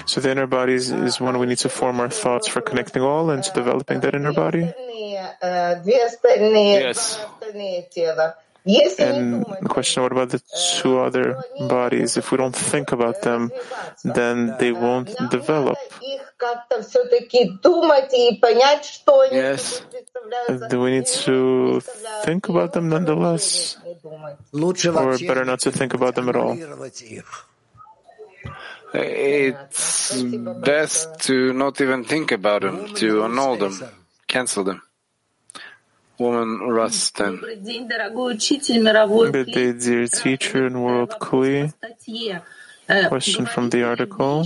Speaker 2: So the inner body is, is when we need to form our thoughts for connecting all and to developing that inner body.
Speaker 1: Yes.
Speaker 2: And the question, what about the two other bodies? If we don't think about them, then they won't develop.
Speaker 1: Yes.
Speaker 2: Do we need to think about them nonetheless? Or better not to think about them at all?
Speaker 1: It's best to not even think about them, to annul them, cancel them. Woman Rustin.
Speaker 2: Good day, dear teacher and world Kli. Question from the article.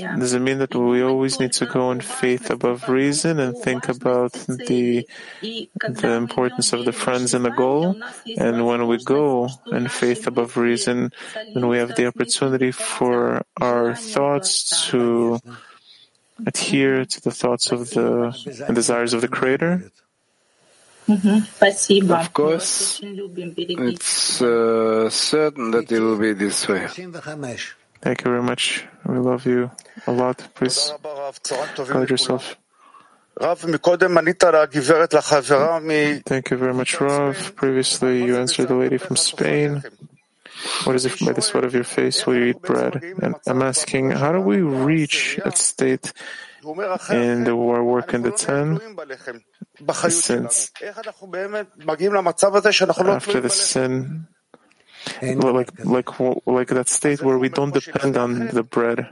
Speaker 2: Does, does it mean that we always need to go in faith above reason and think about the the importance of the friends and the goal? And when we go in faith above reason, then we have the opportunity for our thoughts to adhere to the thoughts of the and desires of the Creator?
Speaker 1: Of course, it's uh, certain that it will be this way.
Speaker 2: Thank you very much. We love you a lot. Please guide yourself. Thank you very much, Rav. Previously, you answered the lady from Spain. What is it by the sweat of your face will you eat bread? And I'm asking, how do we reach that state in the our work in the ten? Since after the sin, like like like that state where we don't depend on the bread.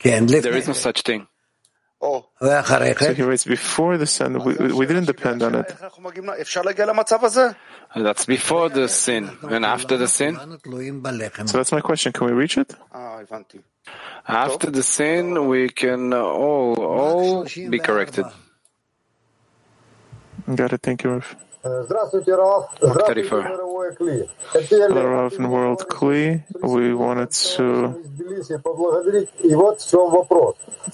Speaker 1: There is no such thing. Oh.
Speaker 2: So he writes before the sin, we, we didn't depend on it.
Speaker 1: That's before the sin. And after the sin?
Speaker 2: So that's my question. Can we reach it?
Speaker 1: After the sin, we can all, all be corrected.
Speaker 2: Got it. Thank you, Rav.
Speaker 1: 34.
Speaker 2: Hello, Rav and World Kli. We wanted to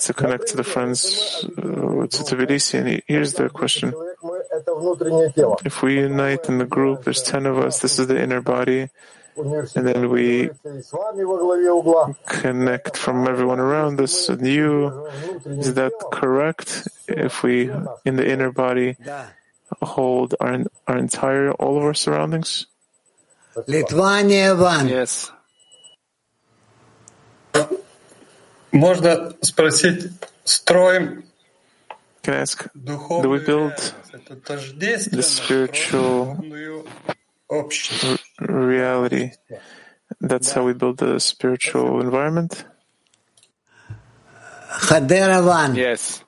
Speaker 2: to connect to the friends uh, to Tbilisi. And here's the question: If we unite in the group, there's ten of us. This is the inner body, and then we connect from everyone around us and you. Is that correct? If we in the inner body hold our our entire all of our surroundings?
Speaker 1: Yes.
Speaker 27: Можно спросить, строим
Speaker 2: Can I ask, do we build the spiritual r- reality? That's how we build the spiritual environment?
Speaker 1: Yes.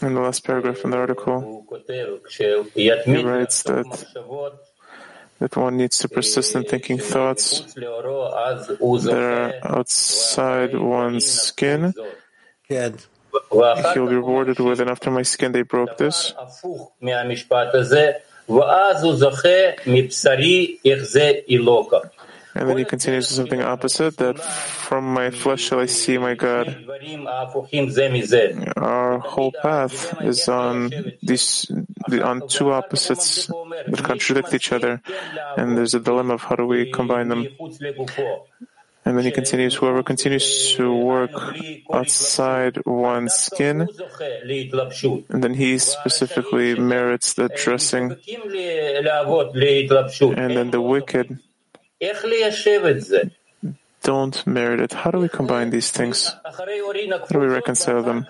Speaker 2: In the last paragraph in the article, he writes that that one needs to persist in thinking thoughts. that are outside one's skin. He'll be rewarded with, and after my skin they broke this. And then he continues to something opposite that from my flesh shall I see my God. Our whole path is on these on two opposites that contradict each other, and there's a dilemma of how do we combine them. And then he continues, whoever continues to work outside one's skin, and then he specifically merits the dressing. And then the wicked don't merit it. How do we combine these things? How do we reconcile them?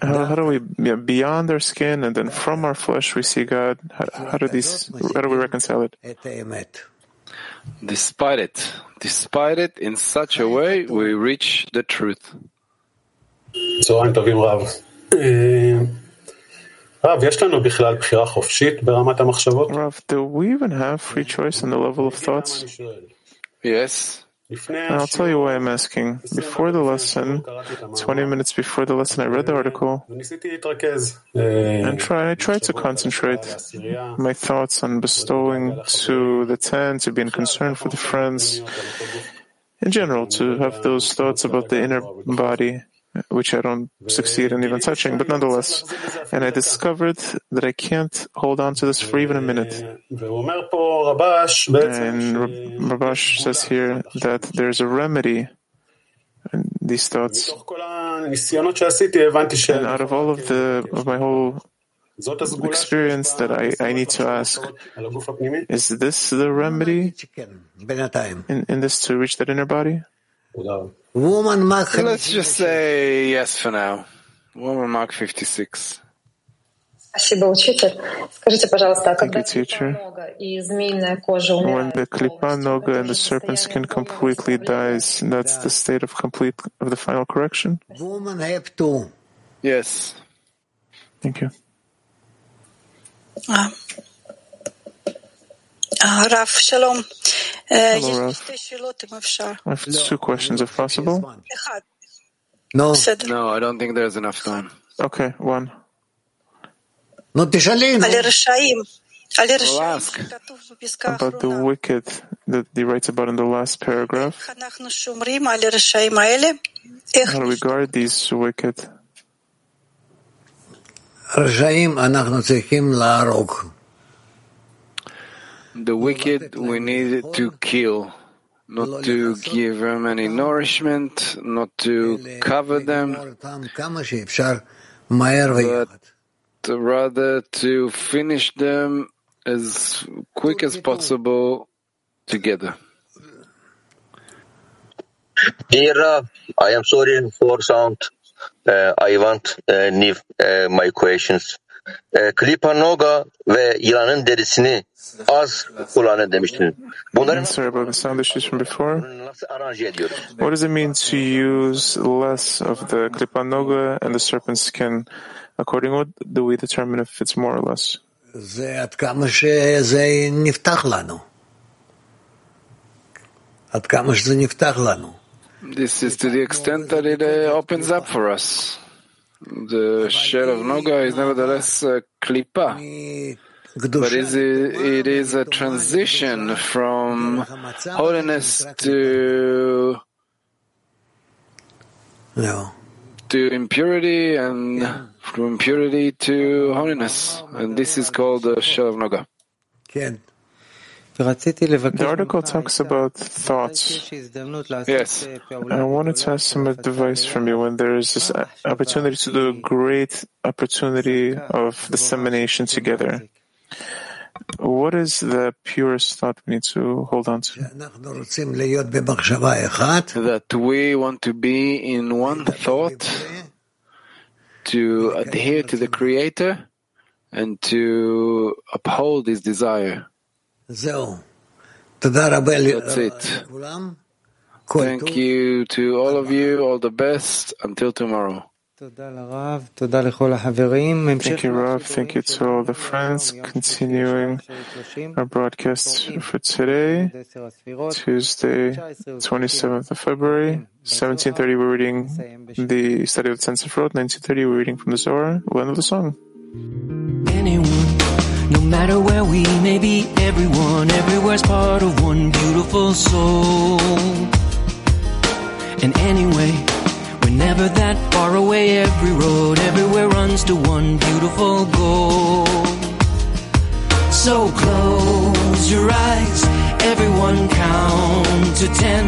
Speaker 2: How, how do we yeah, beyond our skin and then from our flesh we see God? How, how do these? How do we reconcile it?
Speaker 1: Despite it, despite it, in such a way we reach the truth.
Speaker 27: So I'm talking about. רב, יש לנו בכלל בחירה חופשית ברמת המחשבות?
Speaker 2: Rav, do we even have free choice on the level of thoughts?
Speaker 1: Yes.
Speaker 2: And I'll tell you why I'm asking. Before the lesson, 20 minutes before the lesson, I read the article
Speaker 27: ניסיתי להתרכז. אה,
Speaker 2: and try, I tried to concentrate my thoughts on bestowing to the ten, to being concerned for the friends, in general, to have those thoughts about the inner body, which I don't succeed in even touching, but nonetheless. And I discovered that I can't hold on to this for even a minute. And Rabash says here that there's a remedy in these thoughts. And out of all of the of my whole experience that I, I need to ask, is this the remedy in, in this to reach that inner body?
Speaker 1: Woman Let's just say yes for now. Woman Mark 56.
Speaker 17: Спасибо, учитель. Скажите, пожалуйста, а когда нога и змеиная кожа умирает?
Speaker 2: When the клипа нога and the serpent skin completely dies, that's the state of complete of the final correction. Woman have.
Speaker 1: Yes.
Speaker 2: Thank you.
Speaker 20: Uh, shalom.
Speaker 2: Hello, If two questions, if possible.
Speaker 1: No. No, I don't think there's enough time.
Speaker 2: Okay, one.
Speaker 20: I'll
Speaker 1: ask
Speaker 2: about the wicked that he writes about in the last paragraph. How do we guard these wicked?
Speaker 1: the wicked we need to kill, not to give them any nourishment, not to cover them, but rather to finish them as quick as possible together.
Speaker 28: Dear I am sorry for sound. Uh, I want uh, leave, uh, my questions ve yılanın derisini az kullanın
Speaker 2: demiştiniz.
Speaker 28: Nasıl aranje ediyoruz?
Speaker 2: What does it mean to use less of the Klipat Noga and the serpent skin? According what do we determine if it's more or less?
Speaker 3: זה עד כמה שזה נפתח לנו. עד כמה שזה נפתח לנו.
Speaker 1: This is to the extent that it uh, opens up for us. The shell of Noga is nevertheless a klipa, but is it, it is a transition from holiness to to impurity and from impurity to holiness, and this is called the shell of Noga.
Speaker 2: The article talks about thoughts.
Speaker 1: Yes.
Speaker 2: I wanted to ask some advice from you when there is this uh, opportunity to do a great opportunity of dissemination together. What is the purest thought we need to hold on to?
Speaker 1: That we want to be in one thought, to adhere to the Creator, and to uphold His desire. So, that's it. Thank you to all of you. All the best. Until tomorrow.
Speaker 2: Thank you, Rav. Thank you to all the friends. Continuing our broadcast for today, Tuesday, 27th of February, 1730. We're reading the study of the Ten Sefirot. 1930. We're reading from the Zohar. We'll end of the song.
Speaker 29: Anyone no matter where we may be, everyone, everywhere's part of one beautiful soul. And anyway, we're never that far away. Every road, everywhere runs to one beautiful goal. So close your eyes, everyone count to ten.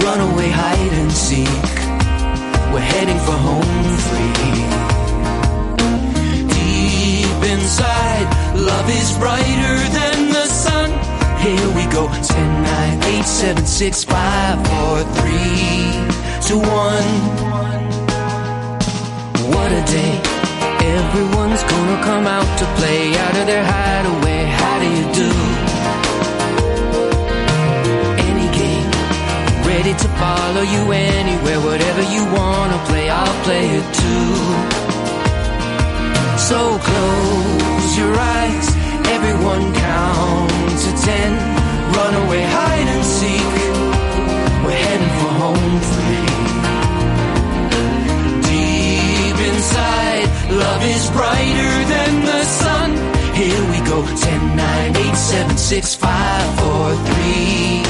Speaker 29: Run away, hide and seek. We're heading for home free inside. Love is brighter than the sun. Here we go. 10, 9, 8, 7, 6, 5, 4, 3, 2, 1. What a day. Everyone's gonna come out to play out of their hideaway. How do you do? Any game. Ready to follow you anywhere. Whatever you wanna play, I'll play it too. So close your eyes, everyone count to ten. Run away, hide and seek. We're heading for home free. Deep inside, love is brighter than the sun. Here we go, 10, 9, 8, 7, 6, 5, 4, 3,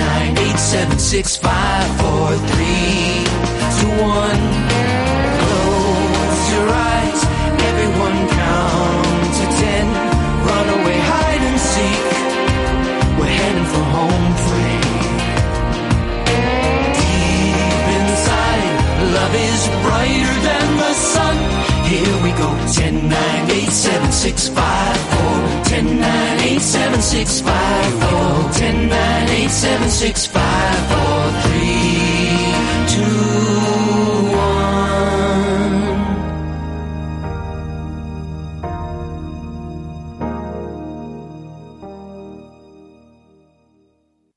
Speaker 29: 2, 1. seven, six, five, four, three, two, one. Close your eyes, everyone count to ten. Run hide and seek. We're heading for home free. Deep inside, love is brighter than the sun. Here we go, ten, nine, eight, seven, six, five, Ten nine eight seven six five four. Ten nine eight seven six five four three two.